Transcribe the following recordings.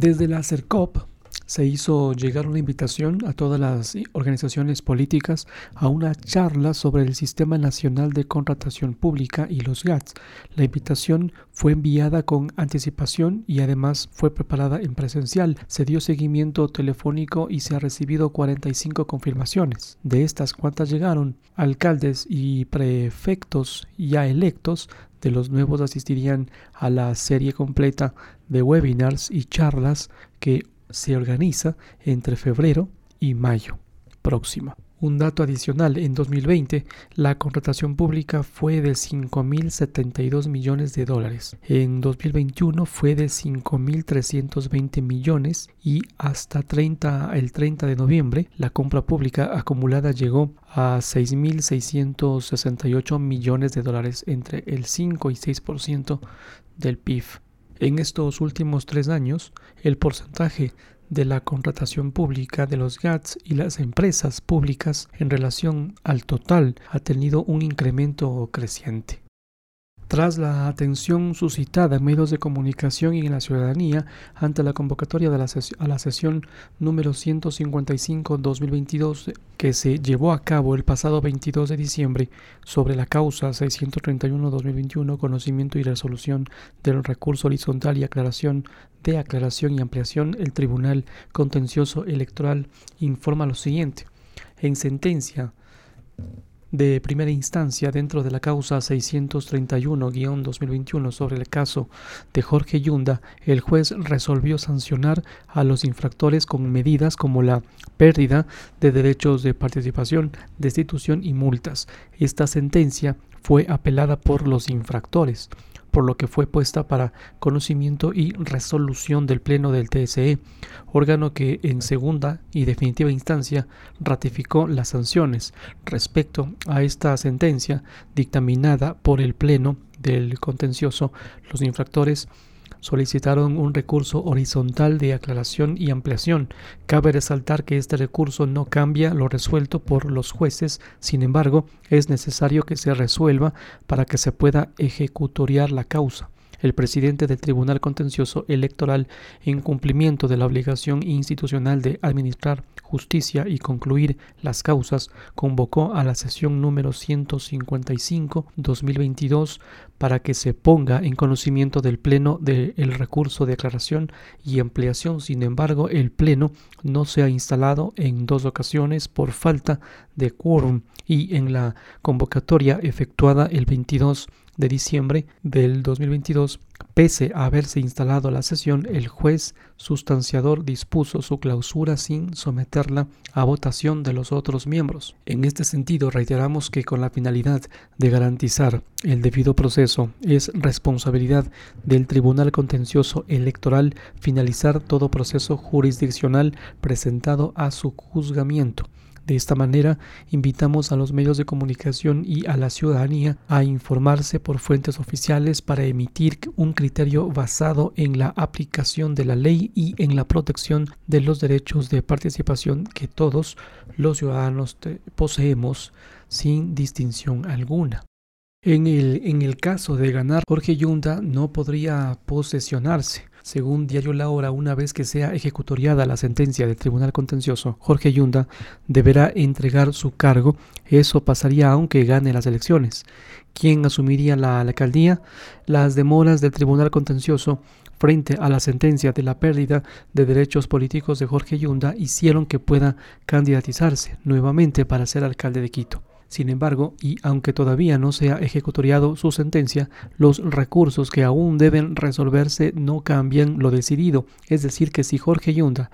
Desde la CERCOP se hizo llegar una invitación a todas las organizaciones políticas a una charla sobre el Sistema Nacional de Contratación Pública y los GATS. La invitación fue enviada con anticipación y además fue preparada en presencial. Se dio seguimiento telefónico y se ha recibido 45 confirmaciones. De estas, ¿cuántas llegaron? Alcaldes y prefectos ya electos de los nuevos asistirían a la serie completa de webinars y charlas que se organiza entre febrero y mayo próximo. Un dato adicional, en 2020 la contratación pública fue de 5.072 millones de dólares, en 2021 fue de 5.320 millones y hasta 30, el 30 de noviembre la compra pública acumulada llegó a 6.668 millones de dólares entre el 5 y 6% del PIB. En estos últimos tres años, el porcentaje de la contratación pública de los GATS y las empresas públicas en relación al total ha tenido un incremento creciente. Tras la atención suscitada en medios de comunicación y en la ciudadanía ante la convocatoria de la a la sesión número 155-2022 que se llevó a cabo el pasado 22 de diciembre sobre la causa 631-2021, conocimiento y resolución del recurso horizontal y aclaración de aclaración y ampliación, el Tribunal Contencioso Electoral informa lo siguiente. En sentencia de primera instancia dentro de la causa 631-2021 sobre el caso de Jorge Yunda, el juez resolvió sancionar a los infractores con medidas como la pérdida de derechos de participación, destitución y multas. Esta sentencia fue apelada por los infractores por lo que fue puesta para conocimiento y resolución del Pleno del TSE, órgano que en segunda y definitiva instancia ratificó las sanciones respecto a esta sentencia dictaminada por el Pleno del contencioso. Los infractores solicitaron un recurso horizontal de aclaración y ampliación. Cabe resaltar que este recurso no cambia lo resuelto por los jueces, sin embargo, es necesario que se resuelva para que se pueda ejecutoriar la causa el presidente del Tribunal Contencioso Electoral, en cumplimiento de la obligación institucional de administrar justicia y concluir las causas, convocó a la sesión número 155-2022 para que se ponga en conocimiento del Pleno del recurso de aclaración y ampliación. Sin embargo, el Pleno no se ha instalado en dos ocasiones por falta de quórum y en la convocatoria efectuada el 22 de diciembre del 2022, pese a haberse instalado la sesión, el juez sustanciador dispuso su clausura sin someterla a votación de los otros miembros. En este sentido, reiteramos que con la finalidad de garantizar el debido proceso, es responsabilidad del Tribunal Contencioso Electoral finalizar todo proceso jurisdiccional presentado a su juzgamiento de esta manera, invitamos a los medios de comunicación y a la ciudadanía a informarse por fuentes oficiales para emitir un criterio basado en la aplicación de la ley y en la protección de los derechos de participación que todos los ciudadanos poseemos sin distinción alguna. En el, en el caso de ganar, Jorge Yunda no podría posesionarse según Diario La Hora, una vez que sea ejecutoriada la sentencia del Tribunal Contencioso, Jorge Yunda deberá entregar su cargo. Eso pasaría aunque gane las elecciones. ¿Quién asumiría la, alcaldía? Las demoras del Tribunal Contencioso frente a la sentencia de la pérdida de derechos políticos de Jorge Yunda hicieron que pueda candidatizarse nuevamente para ser alcalde de Quito. Sin embargo, y aunque todavía no se ha ejecutoriado su sentencia, los recursos que aún deben resolverse no cambian lo decidido, es decir, que si Jorge Yunda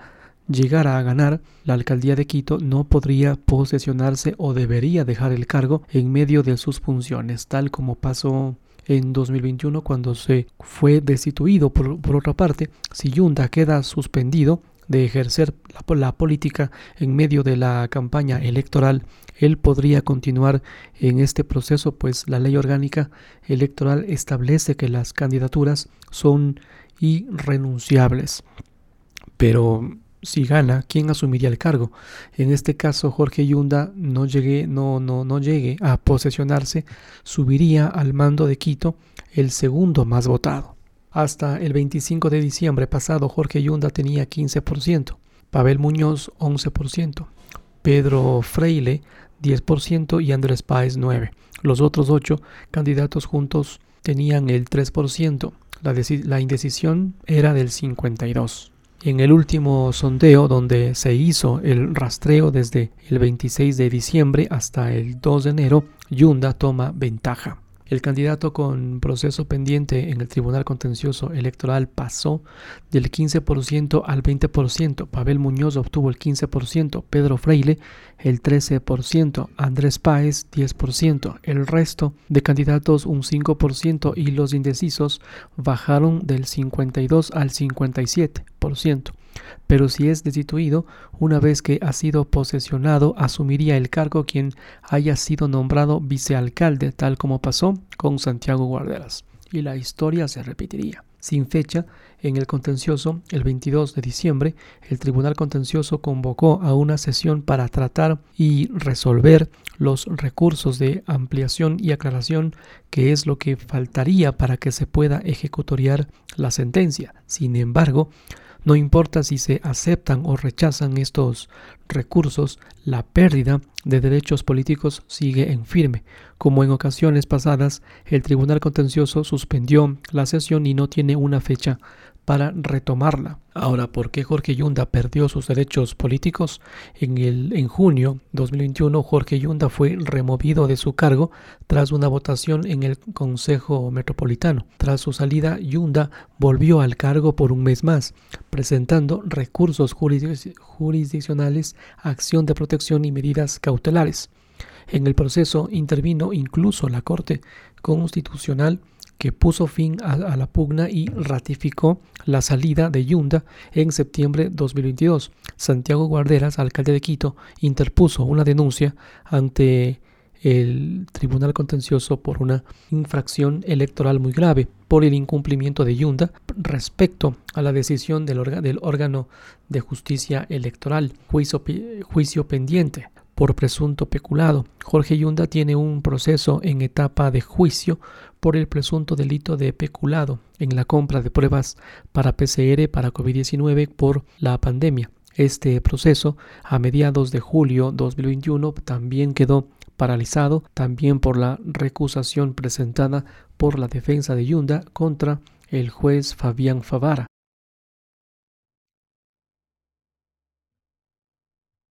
llegara a ganar, la alcaldía de Quito no podría posesionarse o debería dejar el cargo en medio de sus funciones, tal como pasó en 2021 cuando se fue destituido. Por, por otra parte, si Yunda queda suspendido, de ejercer la, política en medio de la campaña electoral, él podría continuar en este proceso, pues la ley orgánica electoral establece que las candidaturas son irrenunciables. Pero si gana, ¿quién asumiría el cargo? En este caso, Jorge Yunda no llegue, no, no, no llegue a posesionarse, subiría al mando de Quito el segundo más votado. Hasta el 25 de diciembre pasado, Jorge Yunda tenía 15%, Pavel Muñoz 11%, Pedro Freile 10% y Andrés Páez 9%. Los otros ocho candidatos juntos tenían el 3%. La, indecisión era del 52%. En el último sondeo donde se hizo el rastreo desde el 26 de diciembre hasta el 2 de enero, Yunda toma ventaja. El candidato con proceso pendiente en el Tribunal Contencioso Electoral pasó del 15% al 20%. Pavel Muñoz obtuvo el 15%, Pedro Freile el 13%, Andrés Páez 10%, el resto de candidatos un 5% y los indecisos bajaron del 52 al 57% pero si es destituido, una vez que ha sido posesionado, asumiría el cargo quien haya sido nombrado vicealcalde, tal como pasó con Santiago Guarderas. Y la historia se repetiría. Sin fecha, en el contencioso, el 22 de diciembre, el Tribunal Contencioso convocó a una sesión para tratar y resolver los recursos de ampliación y aclaración, que es lo que faltaría para que se pueda ejecutoriar la sentencia. Sin embargo, no importa si se aceptan o rechazan estos recursos, la pérdida de derechos políticos sigue en firme. Como en ocasiones pasadas, el Tribunal Contencioso suspendió la sesión y no tiene una fecha para retomarla. Ahora, ¿por qué Jorge Yunda perdió sus derechos políticos? En, el, en junio 2021, Jorge Yunda fue removido de su cargo tras una votación en el Consejo Metropolitano. Tras su salida, Yunda volvió al cargo por un mes más, presentando recursos jurisdiccionales, acción de protección y medidas cautelares. En el proceso intervino incluso la Corte Constitucional que puso fin a, la pugna y ratificó la salida de Yunda en septiembre de 2022. Santiago Guarderas, alcalde de Quito, interpuso una denuncia ante el Tribunal Contencioso por una infracción electoral muy grave por el incumplimiento de Yunda respecto a la decisión del, órgano de justicia electoral, juicio pendiente por presunto peculado. Jorge Yunda tiene un proceso en etapa de juicio por el presunto delito de peculado en la compra de pruebas para PCR para COVID-19 por la pandemia. Este proceso, a mediados de julio 2021, también quedó paralizado, también por la recusación presentada por la defensa de Yunda contra el juez Fabián Favara.